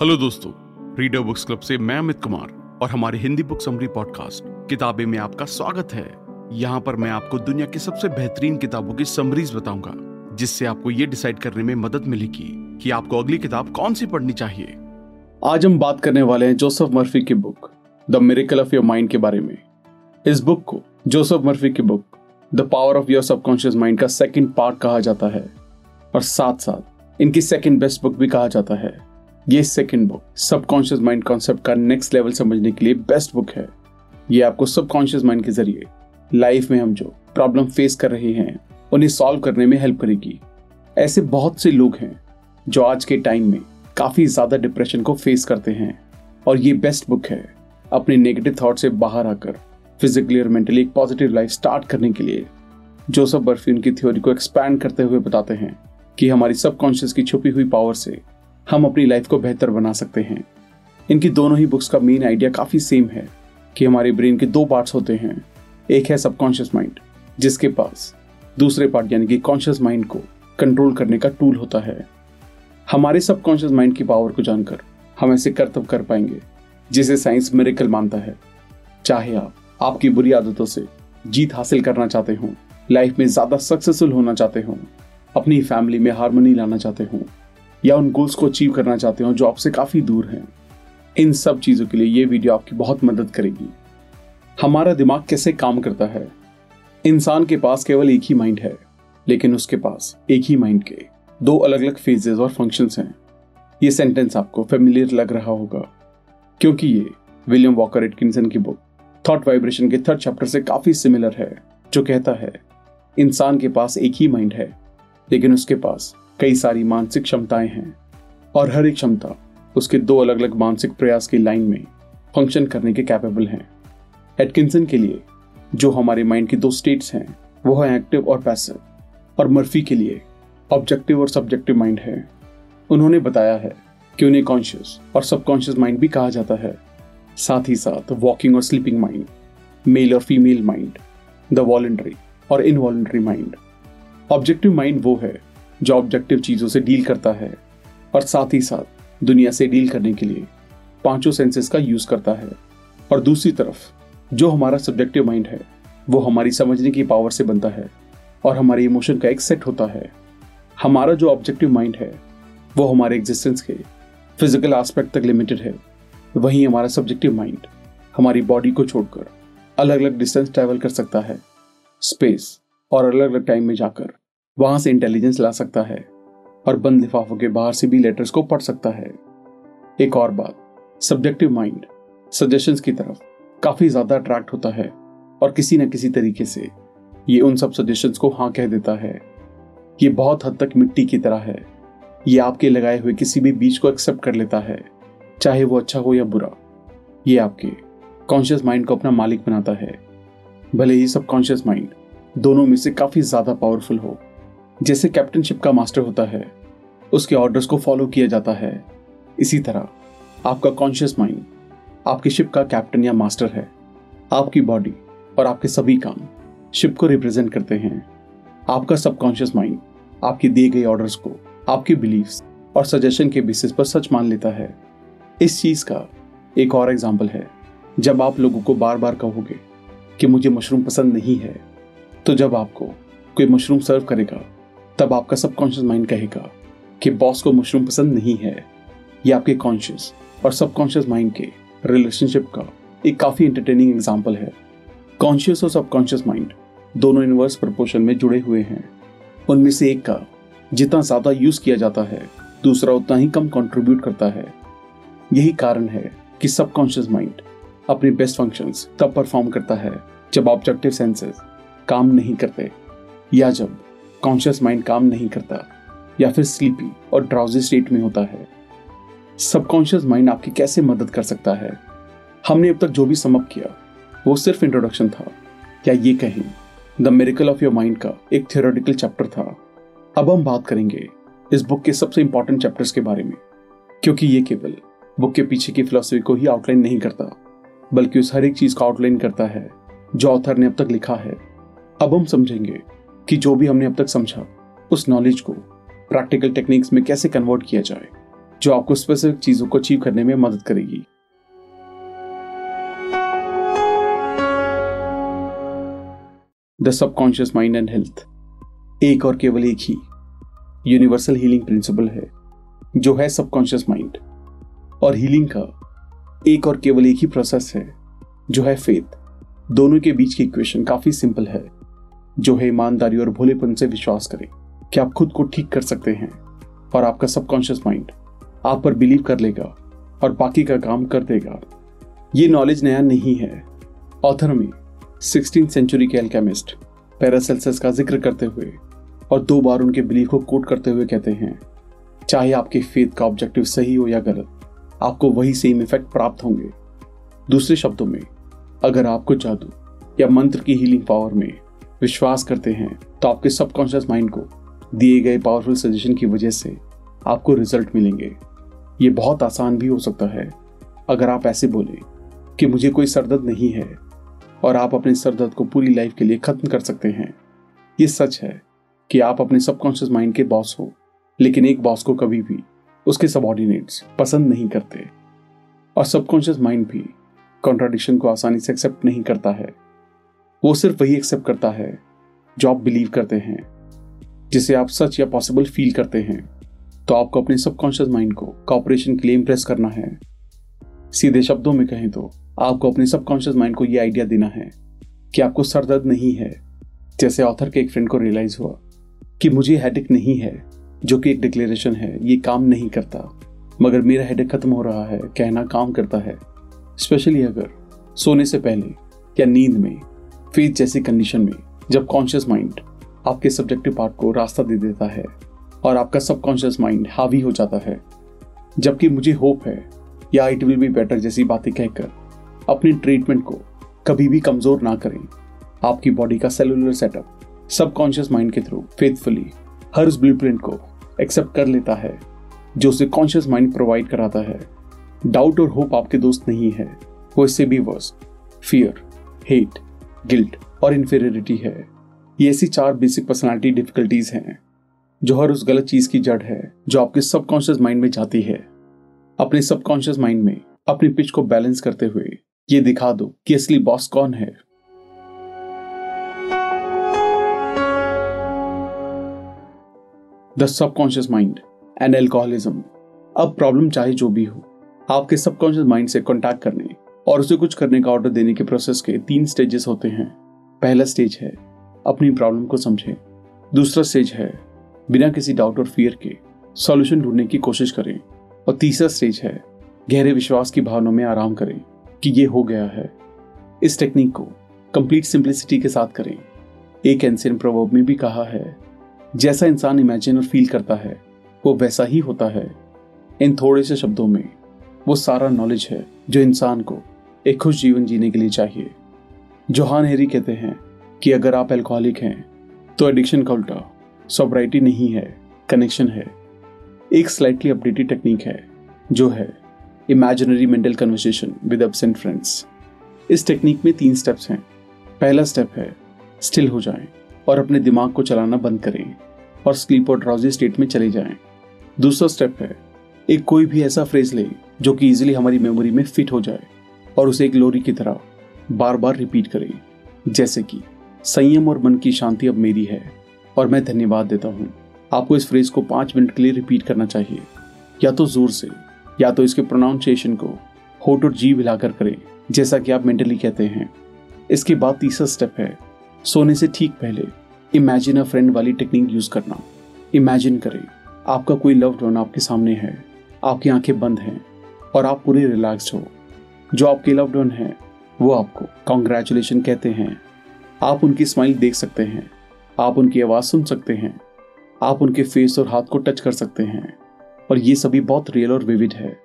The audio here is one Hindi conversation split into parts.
हेलो दोस्तों रीडर बुक्स क्लब से मैं अमित कुमार और हमारे हिंदी बुक समरी पॉडकास्ट किताबें में आपका स्वागत है। यहाँ पर मैं आपको दुनिया की सबसे बेहतरीन किताबों की समरीज बताऊँगा, जिससे आपको ये डिसाइड करने में मदद मिलेगी कि आपको अगली किताब कौन सी पढ़नी चाहिए। आज हम बात करने वाले हैं जोसेफ मर्फी की book the miracle of your mind के बारे में। इस बुक को जोसेफ मर्फी की book the power of your subconscious mind का सेकेंड पार्ट कहा जाता है, और साथ साथ इनकी सेकेंड बेस्ट बुक भी कहा जाता है। ये second book subconscious mind concept का नेक्स्ट लेवल समझने के लिए बेस्ट बुक है। ये आपको सबकॉन्शियस माइंड के ज़रिए लाइफ में हम जो प्रॉब्लम फेस कर रहे हैं, उन्हें सॉल्व करने में हेल्प करेगी। ऐसे बहुत से लोग हैं जो आज के टाइम में काफ़ी ज़्यादा डिप्रेशन को फेस करते हैं और ये बेस्ट बुक है अपने नेगेटिव थॉट से बाहर आकर फिजिकली और मेंटली एक पॉजिटिव लाइफ स्टार्ट करने के लिए। जोसफ बर्फ़ी उनकी थ्योरी को एक्सपैंड करते हुए बताते हैं कि हमारी सबकॉन्शियस की छुपी हुई पावर से हम अपनी लाइफ को बेहतर बना सकते हैं। इनकी दोनों ही बुक्स का मेन आइडिया काफ़ी सेम है कि हमारे ब्रेन के दो पार्ट्स होते हैं। एक है सबकॉन्शियस माइंड जिसके पास दूसरे पार्ट यानी कि कॉन्शियस माइंड को कंट्रोल करने का टूल होता है। हमारे सबकॉन्शियस माइंड की पावर को जानकर हम ऐसे कर्तव्य कर पाएँगे, जिसे साइंस मेरिकल मानता है। चाहे आप, आपकी बुरी आदतों से जीत हासिल करना चाहते हो लाइफ में ज़्यादा सक्सेसफुल होना चाहते हो, अपनी फैमिली में हारमोनी लाना चाहते हो या उन गोल्स को अचीव करना चाहते हो जो आपसे काफ़ी दूर हैं। इन सब चीज़ों के लिए ये वीडियो आपकी बहुत मदद करेगी। हमारा दिमाग कैसे काम करता है? इंसान के पास केवल एक ही माइंड है, लेकिन उसके पास एक ही माइंड के दो अलग अलग फेजेस और फ़ंक्शंस हैं। ये सेंटेंस आपको फेमिलियर लग रहा होगा, क्योंकि ये विलियम वॉकर एटकिंसन की बुक थॉट वाइब्रेशन के थर्ड चैप्टर से काफ़ी सिमिलर है, जो कहता है, इंसान के पास एक ही माइंड है, लेकिन उसके पास कई सारी मानसिक क्षमताएँ हैं और हर एक क्षमता उसके दो अलग अलग मानसिक प्रयास की लाइन में फ़ंक्शन करने के कैपेबल हैं। एटकिंसन के लिए जो हमारे माइंड की दो स्टेट्स हैं, वो है एक्टिव और पैसिव और मर्फी के लिए ऑब्जेक्टिव और सब्जेक्टिव माइंड है। उन्होंने बताया है कि उन्हें कॉन्शियस और सबकॉन्शियस माइंड भी कहा जाता है। साथ ही साथ वॉकिंग और स्लीपिंग माइंड मेल और फीमेल माइंड द वॉलेंट्री और इनवॉलेंट्री माइंड ऑब्जेक्टिव माइंड वो है जो ऑब्जेक्टिव चीज़ों से डील करता है और साथ ही साथ दुनिया से डील करने के लिए पाँचों सेंसेस का यूज़ करता है। और दूसरी तरफ़, जो हमारा सब्जेक्टिव माइंड है, वो हमारी समझने की पावर से बनता है और हमारे इमोशन का एक सेट होता है। हमारा जो ऑब्जेक्टिव माइंड है, वो हमारे एग्जिस्टेंस के फ़िज़िकल एस्पेक्ट तक लिमिटेड है। वहीं हमारा सब्जेक्टिव माइंड हमारी बॉडी को छोड़कर अलग अलग डिस्टेंस ट्रैवल कर सकता है। स्पेस और अलग अलग टाइम में जाकर। वहाँ से इंटेलिजेंस ला सकता है और बंद लिफाफों के बाहर से भी लेटर्स को पढ़ सकता है। एक और बात सब्जेक्टिव माइंड सजेशंस की तरफ़ काफ़ी ज़्यादा अट्रैक्ट होता है और किसी न किसी तरीके से ये उन सब सजेशंस को हाँ कह देता है। ये बहुत हद तक मिट्टी की तरह है। ये आपके लगाए हुए किसी भी बीज को एक्सेप्ट कर लेता है, चाहे वो अच्छा हो या बुरा। ये आपके कॉन्शियस माइंड को अपना मालिक बनाता है। भले ही सब कॉन्शियस माइंड दोनों में से काफ़ी ज़्यादा पावरफुल हो। जैसे कैप्टनशिप का मास्टर होता है, उसके ऑर्डर्स को फॉलो किया जाता है। इसी तरह, आपका कॉन्शियस माइंड आपकी शिप का कैप्टन या मास्टर है। आपकी बॉडी और आपके सभी काम शिप को रिप्रेजेंट करते हैं। आपका सबकॉन्शियस माइंड आपकी दिए गए ऑर्डर्स को, आपके बिलीव्स और सजेशन के बेसिस पर सच मान लेता है। इस चीज़ का एक और एग्ज़ाम्पल है। जब आप लोगों को बार बार कहोगे कि मुझे मशरूम पसंद नहीं है तो जब आपको कोई मशरूम सर्व करेगा तब आपका सबकॉन्शियस माइंड कहेगा कि बॉस को मशरूम पसंद नहीं है। ये आपके कॉन्शियस और सबकॉन्शियस माइंड के रिलेशनशिप का एक काफ़ी एंटरटेनिंग एग्ज़ाम्पल है। कॉन्शियस और सबकॉन्शियस माइंड दोनों इनवर्स प्रपोर्शन में जुड़े हुए हैं। उनमें से एक का जितना ज़्यादा यूज़ किया जाता है, दूसरा उतना ही कम कंट्रीब्यूट करता है। यही कारण है कि सबकॉन्शियस माइंड अपने बेस्ट फ़ंक्शंस तब परफॉर्म करता है जब ऑब्जेक्टिव सेंसेस काम नहीं करते, या जब कॉन्शियस माइंड काम नहीं करता, या फिर स्लीपी और ड्राउजी स्टेट में होता है। सबकॉन्शियस माइंड आपकी कैसे मदद कर सकता है? हमने अब तक जो भी समअप किया, वो सिर्फ़ इंट्रोडक्शन था। या ये कहें the miracle of your mind का एक थियोरेटिकल चैप्टर था। अब हम बात करेंगे इस बुक के सबसे इंपॉर्टेंट चैप्टर्स के बारे में। क्योंकि ये केवल बुक के पीछे की फिलोसफी को ही आउटलाइन नहीं करता, बल्कि उस हर एक चीज़ को आउटलाइन करता है, जो ऑथर ने अब तक लिखा है। अब हम समझेंगे कि जो भी हमने अब तक समझा, उस नॉलेज को प्रैक्टिकल टेक्निक्स में कैसे कन्वर्ट किया जाए, जो आपको स्पेसिफिक चीज़ों को अचीव करने में मदद करेगी। The subconscious mind and health एक और केवल एक ही यूनिवर्सल हीलिंग प्रिंसिपल है, जो है सबकॉन्शियस माइंड और हीलिंग का एक और केवल एक ही प्रोसेस है, जो है फेथ दोनों के बीच की इक्वेशन काफ़ी सिंपल है। जो है ईमानदारी और भोलेपन से विश्वास करें कि आप खुद को ठीक कर सकते हैं और आपका सबकॉन्शियस माइंड आप पर बिलीव कर लेगा और बाकी का काम कर देगा। ये नॉलेज नया नहीं है। ऑथर में सिक्सटीन सेंचुरी के एल्केमिस्ट पैरासेल्सस का ज़िक्र करते हुए और दो बार उनके बिलीफ को कोट करते हुए कहते हैं, चाहे आपके फेथ का ऑब्जेक्टिव सही हो या गलत, आपको वही सेम इफ़ेक्ट प्राप्त होंगे। दूसरे शब्दों में, अगर आपको जादू या मंत्र की हीलिंग पावर में विश्वास करते हैं तो आपके सबकॉन्शियस माइंड को दिए गए पावरफुल सजेशन की वजह से आपको रिज़ल्ट मिलेंगे। ये बहुत आसान भी हो सकता है। अगर आप ऐसे बोले कि मुझे कोई सरदर्द नहीं है और आप अपने सरदर्द को पूरी लाइफ के लिए खत्म कर सकते हैं, ये सच है कि आप अपने सबकॉन्शियस माइंड के बॉस हो, लेकिन एक बॉस को कभी भी उसके सबॉर्डिनेट्स पसंद नहीं करते। और सबकॉन्शियस माइंड भी कॉन्ट्राडिक्शन को आसानी से एक्सेप्ट नहीं करता है। वो सिर्फ़ वही एक्सेप्ट करता है जो आप बिलीव करते हैं, जिसे आप सच या पॉसिबल फील करते हैं। तो आपको अपने सबकॉन्शियस माइंड को कॉपरेशन के लिए इम्प्रेस करना है। सीधे शब्दों में कहें तो आपको अपने सबकॉन्शियस माइंड को यह आइडिया देना है कि आपको सर दर्द नहीं है, जैसे ऑथर के एक फ्रेंड को रियलाइज़ हुआ कि मुझे हेडेक नहीं है, जो कि एक डिक्लेरेशन है, ये काम नहीं करता। मगर मेरा हेडेक खत्म हो रहा है, कहना काम करता है। स्पेशली अगर सोने से पहले या नींद में फेथ जैसी कंडीशन में जब कॉन्शियस माइंड आपके सब्जेक्टिव पार्ट को रास्ता दे देता है और आपका सबकॉन्शियस माइंड हावी हो जाता है, जबकि मुझे होप है या इट विल बी बेटर जैसी बातें कहकर अपने ट्रीटमेंट को कभी भी कमज़ोर ना करें। आपकी बॉडी का सेलुलर सेटअप सबकॉन्शियस माइंड के थ्रू फेथफुली हर उस ब्लूप्रिंट को एक्सेप्ट कर लेता है, जो उसे कॉन्शियस माइंड प्रोवाइड कराता है। डाउट और होप आपके दोस्त नहीं है, वो इससे भी वर्स फियर हेट गिल्ट और इन्फेरिटी है। ये ऐसी चार बेसिक पर्सनालिटी डिफिकल्टीज हैं, जो हर उस गलत चीज़ की जड़ है, जो आपके सबकॉन्शियस माइंड में जाती है। अपने सबकॉन्शियस माइंड में, अपनी पिच को बैलेंस करते हुए, ये दिखा दो कि असली बॉस कौन है। The subconscious mind and alcoholism अब प्रॉब्लम चाहे जो भी हो, आपके सबकॉन्शियस माइंड से कॉन्टैक्ट करने और उसे कुछ करने का ऑर्डर देने के प्रोसेस के तीन स्टेजेस होते हैं। पहला स्टेज है, अपनी प्रॉब्लम को समझें। दूसरा स्टेज है, बिना किसी डाउट और फियर के सॉल्यूशन ढूँढने की कोशिश करें। और तीसरा स्टेज है, गहरे विश्वास की भावनाओं में आराम करें कि ये हो गया है। इस टेक्निक को कंप्लीट सिंप्लिसिटी के साथ करें। एक एंसियन प्रवर्ब में भी कहा है, जैसा इंसान इमेजिन और फील करता है, वो वैसा ही होता है। इन थोड़े से शब्दों में, वो सारा नॉलेज है जो इंसान को एक खुश जीवन जीने के लिए चाहिए। जोहान हेरी कहते हैं कि अगर आप एल्कोहलिक हैं तो एडिक्शन का उल्टा सॉबराइटी नहीं है कनेक्शन है। एक स्लाइटली अपडेटेड टेक्निक है, जो है imaginary mental conversation with absent friends इस टेक्निक में तीन स्टेप्स हैं। पहला स्टेप है स्टिल हो जाएँ और अपने दिमाग को चलाना बंद करें और स्लीप और ड्राउजी स्टेट में चले जाएँ। दूसरा स्टेप है, एक कोई भी ऐसा फ्रेज लें, जो कि इजीली हमारी मेमोरी में फिट हो जाए। और उसे एक लोरी की तरह बार बार रिपीट करें। जैसे कि, संयम और मन की शांति अब मेरी है और मैं धन्यवाद देता हूँ। आपको इस फ्रेज को पाँच मिनट के लिए रिपीट करना चाहिए। या तो ज़ोर से, या तो इसके प्रोनाउंसिएशन को होट और जी हिलाकर करें, जैसा कि आप मेंटली कहते हैं। इसके बाद तीसरा स्टेप है, सोने से ठीक पहले इमेजिन अ फ्रेंड वाली टेक्निक यूज़ करना। इमेजिन करें, आपका कोई लव्ड वन आपके सामने है, आपकी आँखें बंद हैं और आप पूरे रिलैक्स्ड हो। जो आपके लव्ड वन है, वो आपको कॉन्ग्रेचुलेशन कहते हैं। आप उनकी स्माइल देख सकते हैं। आप उनकी आवाज़ सुन सकते हैं। आप उनके फेस और हाथ को टच कर सकते हैं। और ये सभी बहुत रियल और विविड है।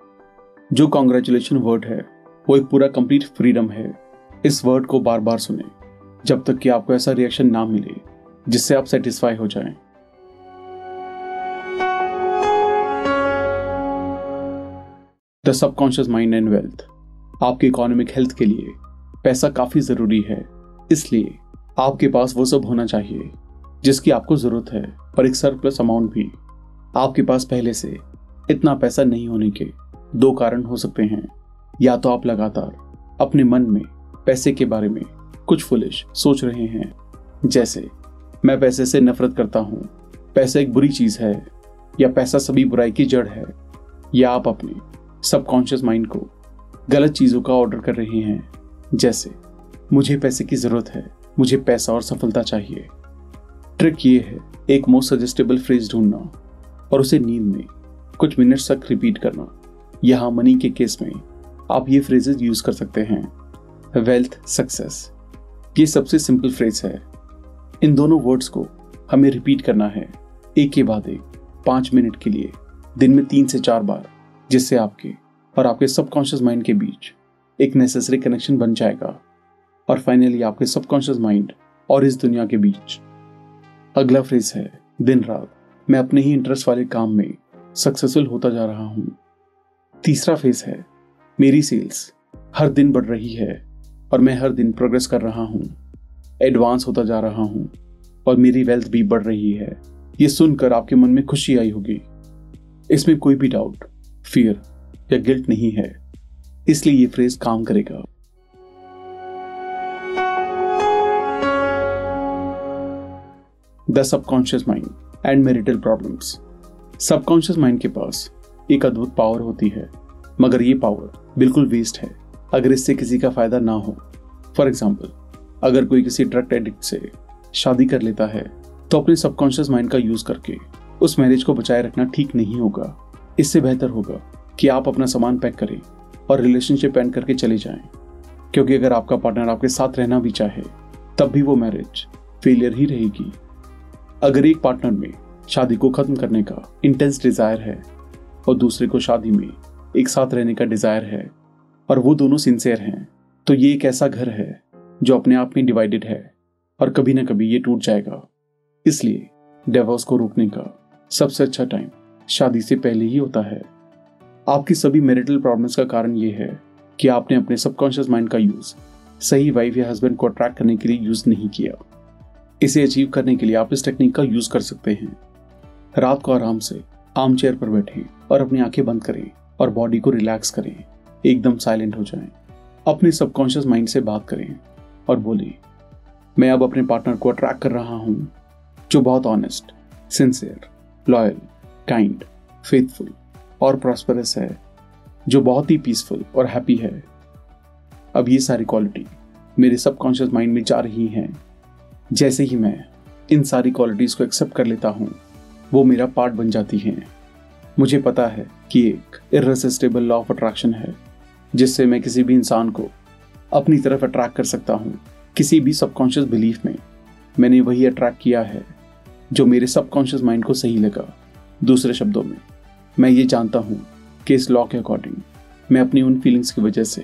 जो कॉन्ग्रेचुलेशन वर्ड है, वो एक पूरा कंप्लीट फ्रीडम है। इस वर्ड को बार बार सुने, जब तक कि आपको ऐसा रिएक्शन ना मिले, जिससे आप सेटिस्फाई हो जाएँ। The subconscious mind and wealth आपके इकोनॉमिक हेल्थ के लिए पैसा काफ़ी ज़रूरी है। इसलिए आपके पास वो सब होना चाहिए, जिसकी आपको ज़रूरत है पर एक सरप्लस अमाउंट भी। आपके पास पहले से इतना पैसा नहीं होने के दो कारण हो सकते हैं। या तो आप लगातार अपने मन में पैसे के बारे में कुछ फुलिश सोच रहे हैं। जैसे, मैं पैसे से नफरत करता हूँ, पैसा एक बुरी चीज़ है, या पैसा सभी बुराई की जड़ है, या आप अपने सबकॉन्शियस माइंड को गलत चीज़ों का ऑर्डर कर रहे हैं। जैसे, मुझे पैसे की ज़रूरत है, मुझे पैसा और सफलता चाहिए। ट्रिक ये है, एक मोस्ट सजेस्टेबल फ्रेज ढूंढना और उसे नींद में कुछ मिनट्स तक रिपीट करना। यहाँ मनी के केस में आप ये फ्रेजेस यूज़ कर सकते हैं। वेल्थ सक्सेस ये सबसे सिंपल फ्रेज है। इन दोनों वर्ड्स को हमें रिपीट करना है, एक के बाद एक, पाँच मिनट के लिए, दिन में तीन से चार बार, जिससे आपके और आपके सबकॉन्शियस माइंड के बीच एक नेसेसरी कनेक्शन बन जाएगा। और फाइनली आपके सबकॉन्शियस माइंड और इस दुनिया के बीच। अगला फ्रेज है, दिन रात। मैं अपने ही इंटरेस्ट वाले काम में सक्सेसफुल होता जा रहा हूँ। तीसरा फ़ेज़ है, मेरी सेल्स हर दिन बढ़ रही है और मैं हर दिन प्रोग्रेस कर रहा हूँ। एडवांस होता जा रहा हूँ और मेरी वेल्थ भी बढ़ रही है। ये सुनकर आपके मन में खुशी आई होगी। इसमें कोई भी डाउट फियर या गिल्ट नहीं है। इसलिए ये फ्रेज काम करेगा। The subconscious mind and marital problems subconscious mind के पास एक अद्भुत पावर होती है, मगर ये पावर बिल्कुल वेस्ट है। अगर इससे किसी का फ़ायदा ना हो फॉर एग्ज़ाम्पल अगर कोई किसी ड्रग एडिक्ट से शादी कर लेता है तो अपने सबकॉन्शियस माइंड का यूज़ करके उस मैरिज को बचाए रखना ठीक नहीं होगा। इससे बेहतर होगा कि आप अपना सामान पैक करें और रिलेशनशिप एंड करके चले जाएँ। क्योंकि अगर आपका पार्टनर आपके साथ रहना भी चाहे, तब भी वो मैरिज फेलियर ही रहेगी। अगर एक पार्टनर में शादी को खत्म करने का इंटेंस डिज़ायर है और दूसरे को शादी में एक साथ रहने का डिज़ायर है और वो दोनों सिंसेयर हैं तो ये एक ऐसा घर है जो अपने आप में डिवाइडेड है और कभी ना कभी ये टूट जाएगा। इसलिए डेवोर्स को रोकने का सबसे अच्छा टाइम शादी से पहले ही होता है। आपकी सभी मैरिटल प्रॉब्लम्स का कारण ये है कि आपने अपने सबकॉन्शियस माइंड का यूज़ सही वाइफ या हस्बैंड को अट्रैक्ट करने के लिए यूज़ नहीं किया। इसे अचीव करने के लिए आप इस टेक्निक का यूज़ कर सकते हैं। रात को आराम से आम चेयर पर बैठे और अपनी आँखें बंद करें और बॉडी को रिलैक्स करें। एकदम साइलेंट हो जाएँ। अपने सबकॉन्शियस माइंड से बात करें और बोले, मैं अब अपने पार्टनर को अट्रैक्ट कर रहा हूँ जो बहुत honest sincere loyal kind faithful और प्रॉस्परस है, जो बहुत ही पीसफुल और हैप्पी है। अब ये सारी क्वालिटी मेरे सबकॉन्शियस माइंड में जा रही हैं। जैसे ही मैं इन सारी क्वालिटीज को एक्सेप्ट कर लेता हूँ, वो मेरा पार्ट बन जाती हैं। मुझे पता है कि एक इरेसिस्टेबल लॉ ऑफ़ अट्रैक्शन है, जिससे मैं किसी भी इंसान को अपनी तरफ़ अट्रैक्ट कर सकता हूँ। किसी भी सबकॉन्शियस बिलीफ में मैंने वही अट्रैक्ट किया है, जो मेरे सबकॉन्शियस माइंड को सही लगा, दूसरे शब्दों में। मैं ये जानता हूँ कि इस लॉ के अकॉर्डिंग मैं अपनी उन फीलिंग्स की वजह से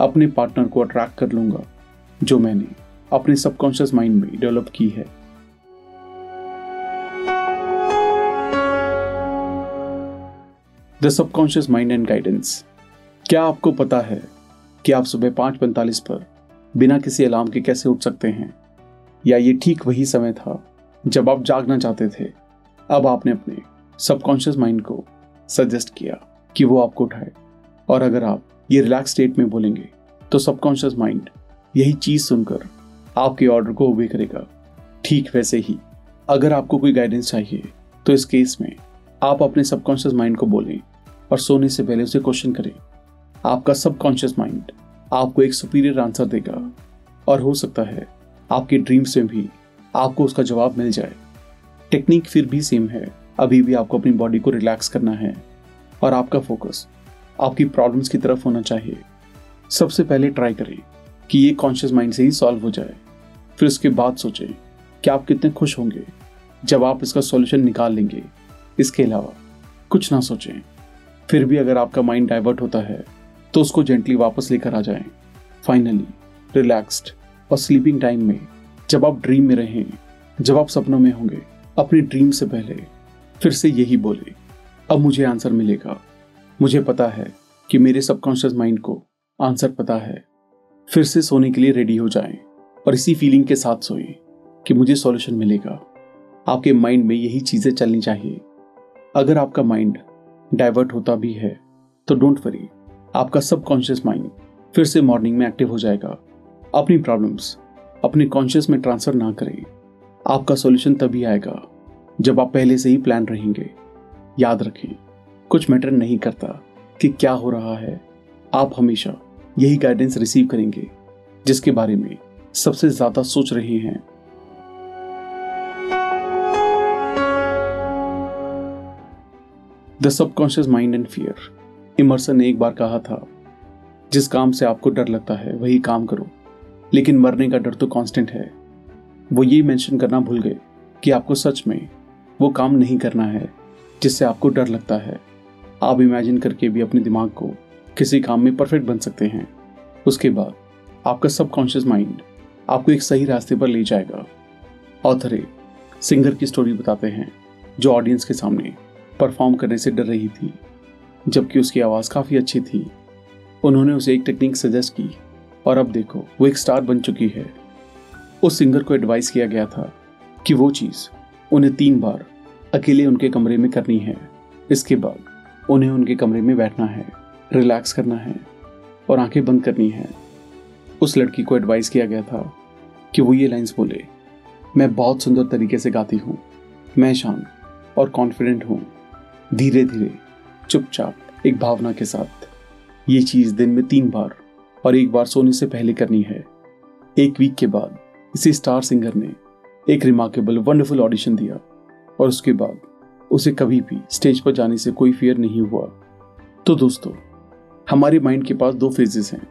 अपने पार्टनर को अट्रैक्ट कर लूँगा जो मैंने अपने सबकॉन्शियस माइंड में डेवलप की है। The subconscious mind and guidance क्या आपको पता है कि आप सुबह पाँच पैंतालीस पर बिना किसी अलार्म के कैसे उठ सकते हैं? या ये ठीक वही समय था जब आप जागना चाहते थे? अब आपने अपने सबकॉन्शियस माइंड को सजेस्ट किया कि वो आपको उठाए। और अगर आप ये रिलैक्स स्टेट में बोलेंगे तो सबकॉन्शियस माइंड यही चीज़ सुनकर आपके ऑर्डर को ओबे करेगा। ठीक वैसे ही, अगर आपको कोई गाइडेंस चाहिए तो इस केस में आप अपने सबकॉन्शियस माइंड को बोलें और सोने से पहले उसे क्वेश्चन करें। आपका सबकॉन्शियस माइंड आपको एक सुपीरियर आंसर देगा और हो सकता है आपके ड्रीम्स में भी आपको उसका जवाब मिल जाए। टेक्निक फिर भी सेम है। अभी भी आपको अपनी बॉडी को रिलैक्स करना है और आपका फोकस आपकी प्रॉब्लम्स की तरफ़ होना चाहिए। सबसे पहले ट्राई करें कि ये कॉन्शियस माइंड से ही सॉल्व हो जाए। फिर उसके बाद सोचें कि आप कितने खुश होंगे जब आप इसका सॉल्यूशन निकाल लेंगे। इसके अलावा कुछ ना सोचें। फिर भी अगर आपका माइंड डाइवर्ट होता है तो उसको जेंटली वापस लेकर आ जाएँ। फाइनली रिलैक्स्ड और स्लीपिंग टाइम में जब आप ड्रीम में रहें, जब आप सपनों में होंगे, अपनी ड्रीम से पहले फिर से यही बोले, अब मुझे आंसर मिलेगा। मुझे पता है कि मेरे सबकॉन्शियस माइंड को आंसर पता है। फिर से सोने के लिए रेडी हो जाएँ और इसी फीलिंग के साथ सोएँ कि मुझे सॉल्यूशन मिलेगा। आपके माइंड में यही चीज़ें चलनी चाहिए। अगर आपका माइंड डाइवर्ट होता भी है तो डोंट वरी आपका सबकॉन्शियस माइंड फिर से मॉर्निंग में एक्टिव हो जाएगा। अपनी प्रॉब्लम्स अपने कॉन्शियस में ट्रांसफ़र ना करें। आपका सॉल्यूशन तभी आएगा। जब आप पहले से ही प्लान रहेंगे, याद रखें, कुछ मैटर नहीं करता कि क्या हो रहा है। आप हमेशा यही गाइडेंस रिसीव करेंगे, जिसके बारे में सबसे ज़्यादा सोच रहे हैं। The subconscious mind and fear Emerson ने एक बार कहा था, जिस काम से आपको डर लगता है, वही काम करो, लेकिन मरने का डर तो कांस्टेंट है। वो ये मेंशन करना भूल गए कि आपको सच में वो काम नहीं करना है, जिससे आपको डर लगता है। आप इमेजिन करके भी अपने दिमाग को किसी काम में परफेक्ट बन सकते हैं। उसके बाद, आपका सबकॉन्शियस माइंड आपको एक सही रास्ते पर ले जाएगा। ऑथर एक सिंगर की स्टोरी बताते हैं, जो ऑडियंस के सामने परफॉर्म करने से डर रही थी, जबकि उसकी आवाज़ काफ़ी अच्छी थी। उन्होंने उसे एक टेक्निक सजेस्ट की, और अब देखो, वो एक स्टार बन चुकी है। उस सिंगर को एडवाइस किया गया था कि वो चीज़ उन्हें तीन बार अकेले उनके कमरे में करनी है। इसके बाद उन्हें उनके कमरे में बैठना है रिलैक्स करना है और आँखें बंद करनी है। उस लड़की को एडवाइस किया गया था कि वो ये लाइंस बोले, मैं बहुत सुंदर तरीके से गाती हूँ। मैं शांत और कॉन्फिडेंट हूँ। धीरे धीरे, चुपचाप, एक भावना के साथ। ये चीज़ दिन में तीन बार और एक बार सोने से पहले करनी है। एक वीक के बाद इसी स्टार सिंगर ने एक रिमार्केबल वंडरफुल ऑडिशन दिया। और उसके बाद, उसे कभी भी स्टेज पर जाने से कोई फियर नहीं हुआ। तो दोस्तों, हमारे माइंड के पास दो फेजेस हैं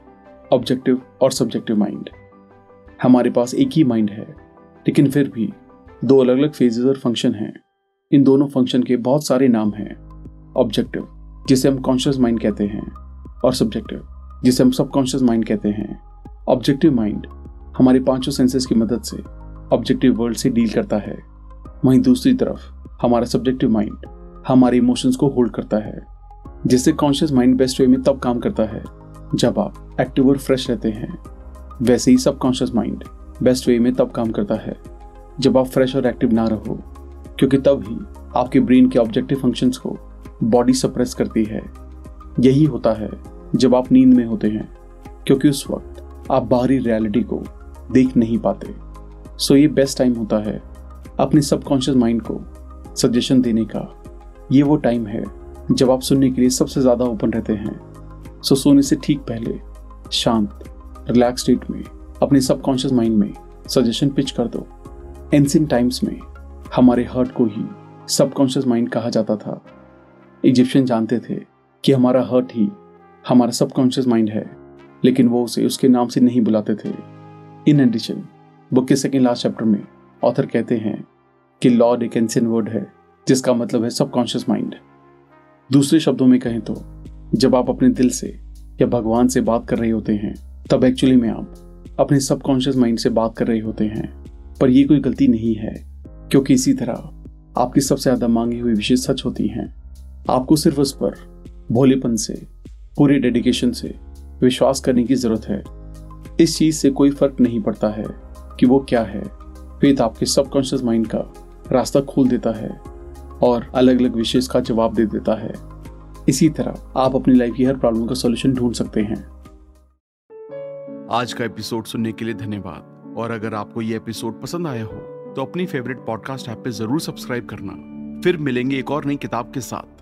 ऑब्जेक्टिव और सब्जेक्टिव माइंड हमारे पास एक ही माइंड है, लेकिन फिर भी दो अलग अलग फेजेस और फ़ंक्शन हैं। इन दोनों फ़ंक्शन के बहुत सारे नाम हैं ऑब्जेक्टिव जिसे हम कॉन्शियस माइंड कहते हैं, और सब्जेक्टिव जिसे हम सबकॉन्शियस माइंड कहते हैं। ऑब्जेक्टिव माइंड हमारे पाँचों सेंसेस की मदद से ऑब्जेक्टिव वर्ल्ड से डील करता है। वहीं दूसरी तरफ़, हमारा सब्जेक्टिव माइंड हमारे इमोशंस को होल्ड करता है, जिससे कॉन्शियस माइंड बेस्ट वे में तब काम करता है, जब आप एक्टिव और फ्रेश रहते हैं। वैसे ही सबकॉन्शियस माइंड बेस्ट वे में तब काम करता है, जब आप फ्रेश और एक्टिव ना रहो, क्योंकि तब ही आपके ब्रेन के ऑब्जेक्टिव फ़ंक्शंस को बॉडी सप्रेस करती है। यही होता है जब आप नींद में होते हैं, क्योंकि उस वक्त आप बाहरी रियलिटी को देख नहीं पाते। सो ये बेस्ट टाइम होता है अपने सबकॉन्शियस माइंड को सजेशन देने का। ये वो टाइम है जब आप सुनने के लिए सबसे ज़्यादा ओपन रहते हैं। सो सोने से ठीक पहले शांत रिलैक्स स्टेट में अपने सबकॉन्शियस माइंड में सजेशन पिच कर दो। एंसियन टाइम्स में हमारे हर्ट को ही सबकॉन्शियस माइंड कहा जाता था। इजिप्शियन जानते थे कि हमारा हर्ट ही हमारा सबकॉन्शियस माइंड है, लेकिन वो उसे उसके नाम से नहीं बुलाते थे। इन एडिशन बुक के सेकेंड लास्ट चैप्टर में ऑथर कहते हैं कि लॉर्ड एक एंसियन वर्ड है, जिसका मतलब है सबकॉन्शियस माइंड दूसरे शब्दों में कहें तो जब आप अपने दिल से या भगवान से बात कर रहे होते हैं, तब एक्चुअली में आप अपने सबकॉन्शियस माइंड से बात कर रहे होते हैं। पर यह कोई गलती नहीं है, क्योंकि इसी तरह आपकी सबसे ज़्यादा मांगी हुई विशेष सच होती हैं। आपको सिर्फ़ उस पर भोलेपन से, पूरे डेडिकेशन से विश्वास करने की ज़रूरत है। इस चीज़ से कोई फ़र्क नहीं पड़ता है। कि वो क्या है। फेथ आपके सबकॉन्शियस माइंड का रास्ता खोल देता है और अलग अलग विशेष का जवाब दे देता है। इसी तरह आप अपनी लाइफ की हर प्रॉब्लम का सोल्यूशन ढूंढ सकते हैं। आज का एपिसोड सुनने के लिए धन्यवाद। और अगर आपको ये एपिसोड पसंद आया हो तो अपनी फेवरेट पॉडकास्ट ऐप पे ज़रूर सब्सक्राइब करना। फिर मिलेंगे एक और नई किताब के साथ।